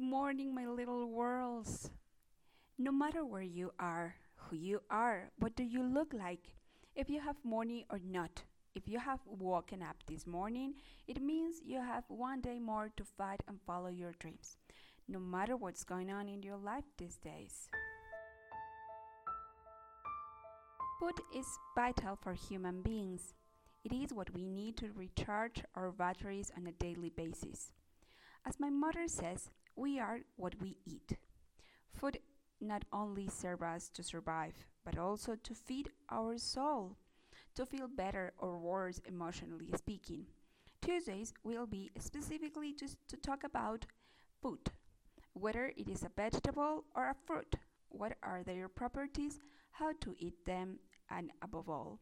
morning, my little worlds. No matter where you are, who you are, what do you look like, if you have money or not, if you have woken up this morning, it means you have one day more to fight and follow your dreams, no matter what's going on in your life these days. Food is vital for human beings. It is what we need to recharge our batteries on a daily basis. As my mother says, we are what we eat. Food not only serves us to survive, but also to feed our soul, to feel better or worse emotionally speaking. Tuesdays will be specifically just to talk about food, whether it is a vegetable or a fruit, what are their properties, how to eat them, and above all,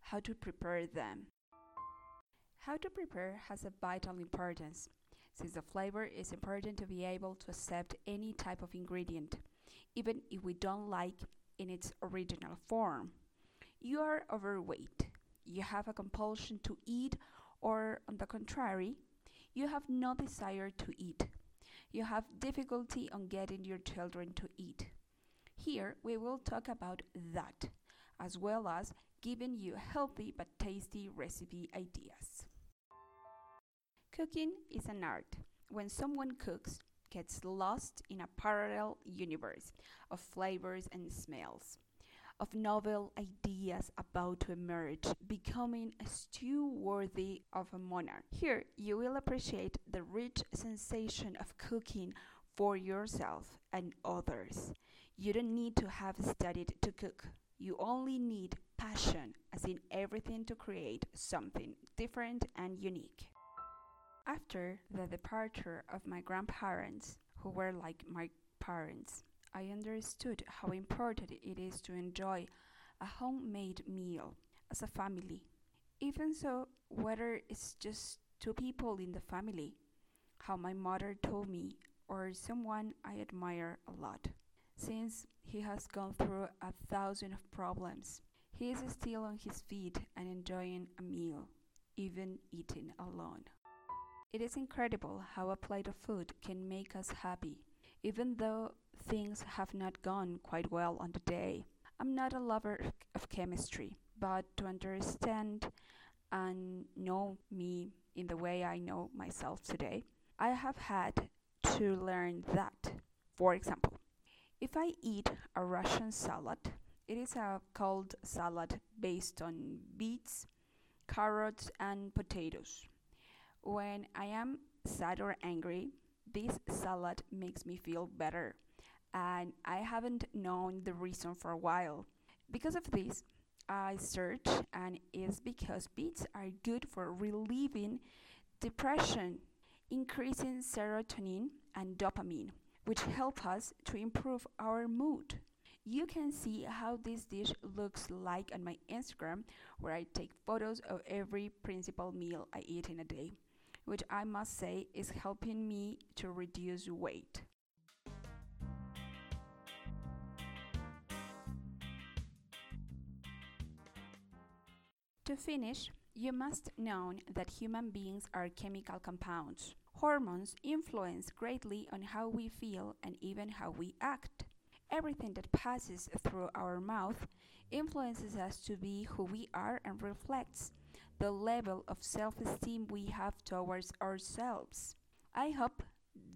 how to prepare them. How to prepare has a vital importance, since the flavor is important to be able to accept any type of ingredient, even if we don't like in its original form. You are overweight, you have a compulsion to eat, or on the contrary, you have no desire to eat. You have difficulty on getting your children to eat. Here we will talk about that as well as giving you healthy but tasty recipe ideas. Cooking is an art. When someone cooks, gets lost in a parallel universe of flavors and smells, of novel ideas about to emerge, becoming a stew worthy of a monarch. Here, you will appreciate the rich sensation of cooking for yourself and others. You don't need to have studied to cook. You only need passion, as in everything, to create something different and unique. After the departure of my grandparents, who were like my parents, I understood how important it is to enjoy a homemade meal as a family. Even so, whether it's just two people in the family, how my mother told me, or someone I admire a lot. Since he has gone through a thousand of problems, he is still on his feet and enjoying a meal, even eating alone. It is incredible how a plate of food can make us happy, even though things have not gone quite well on the day. I'm not a lover of chemistry, but to understand and know me in the way I know myself today, I have had to learn that. For example, if I eat a Russian salad, it is a cold salad based on beets, carrots, and potatoes. When I am sad or angry, this salad makes me feel better, and I haven't known the reason for a while. Because of this, I search, and it's because beets are good for relieving depression, increasing serotonin and dopamine which help us to improve our mood. You can see how this dish looks like on my Instagram, where I take photos of every principal meal I eat in a day, which I must say is helping me to reduce weight. To finish, you must know that human beings are chemical compounds. Hormones influence greatly on how we feel and even how we act. Everything that passes through our mouth influences us to be who we are and reflects the level of self esteem we have towards ourselves. I hope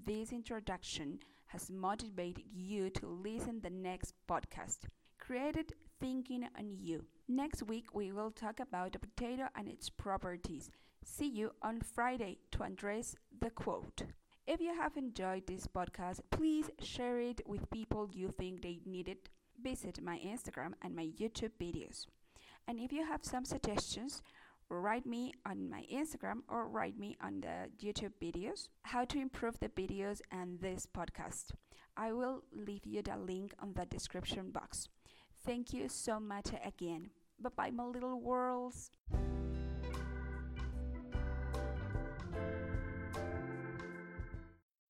this introduction has motivated you to listen the next podcast created thinking on you. Next week we will talk about the potato and its properties. See you on Friday to address the quote. If you have enjoyed this podcast, please share it with people you think they need it. Visit my Instagram and my YouTube videos. And if you have some suggestions, write me on my Instagram or write me on the YouTube videos how to improve the videos and this podcast. I will leave you the link on the description box. Thank you so much again. Bye bye, my little worlds.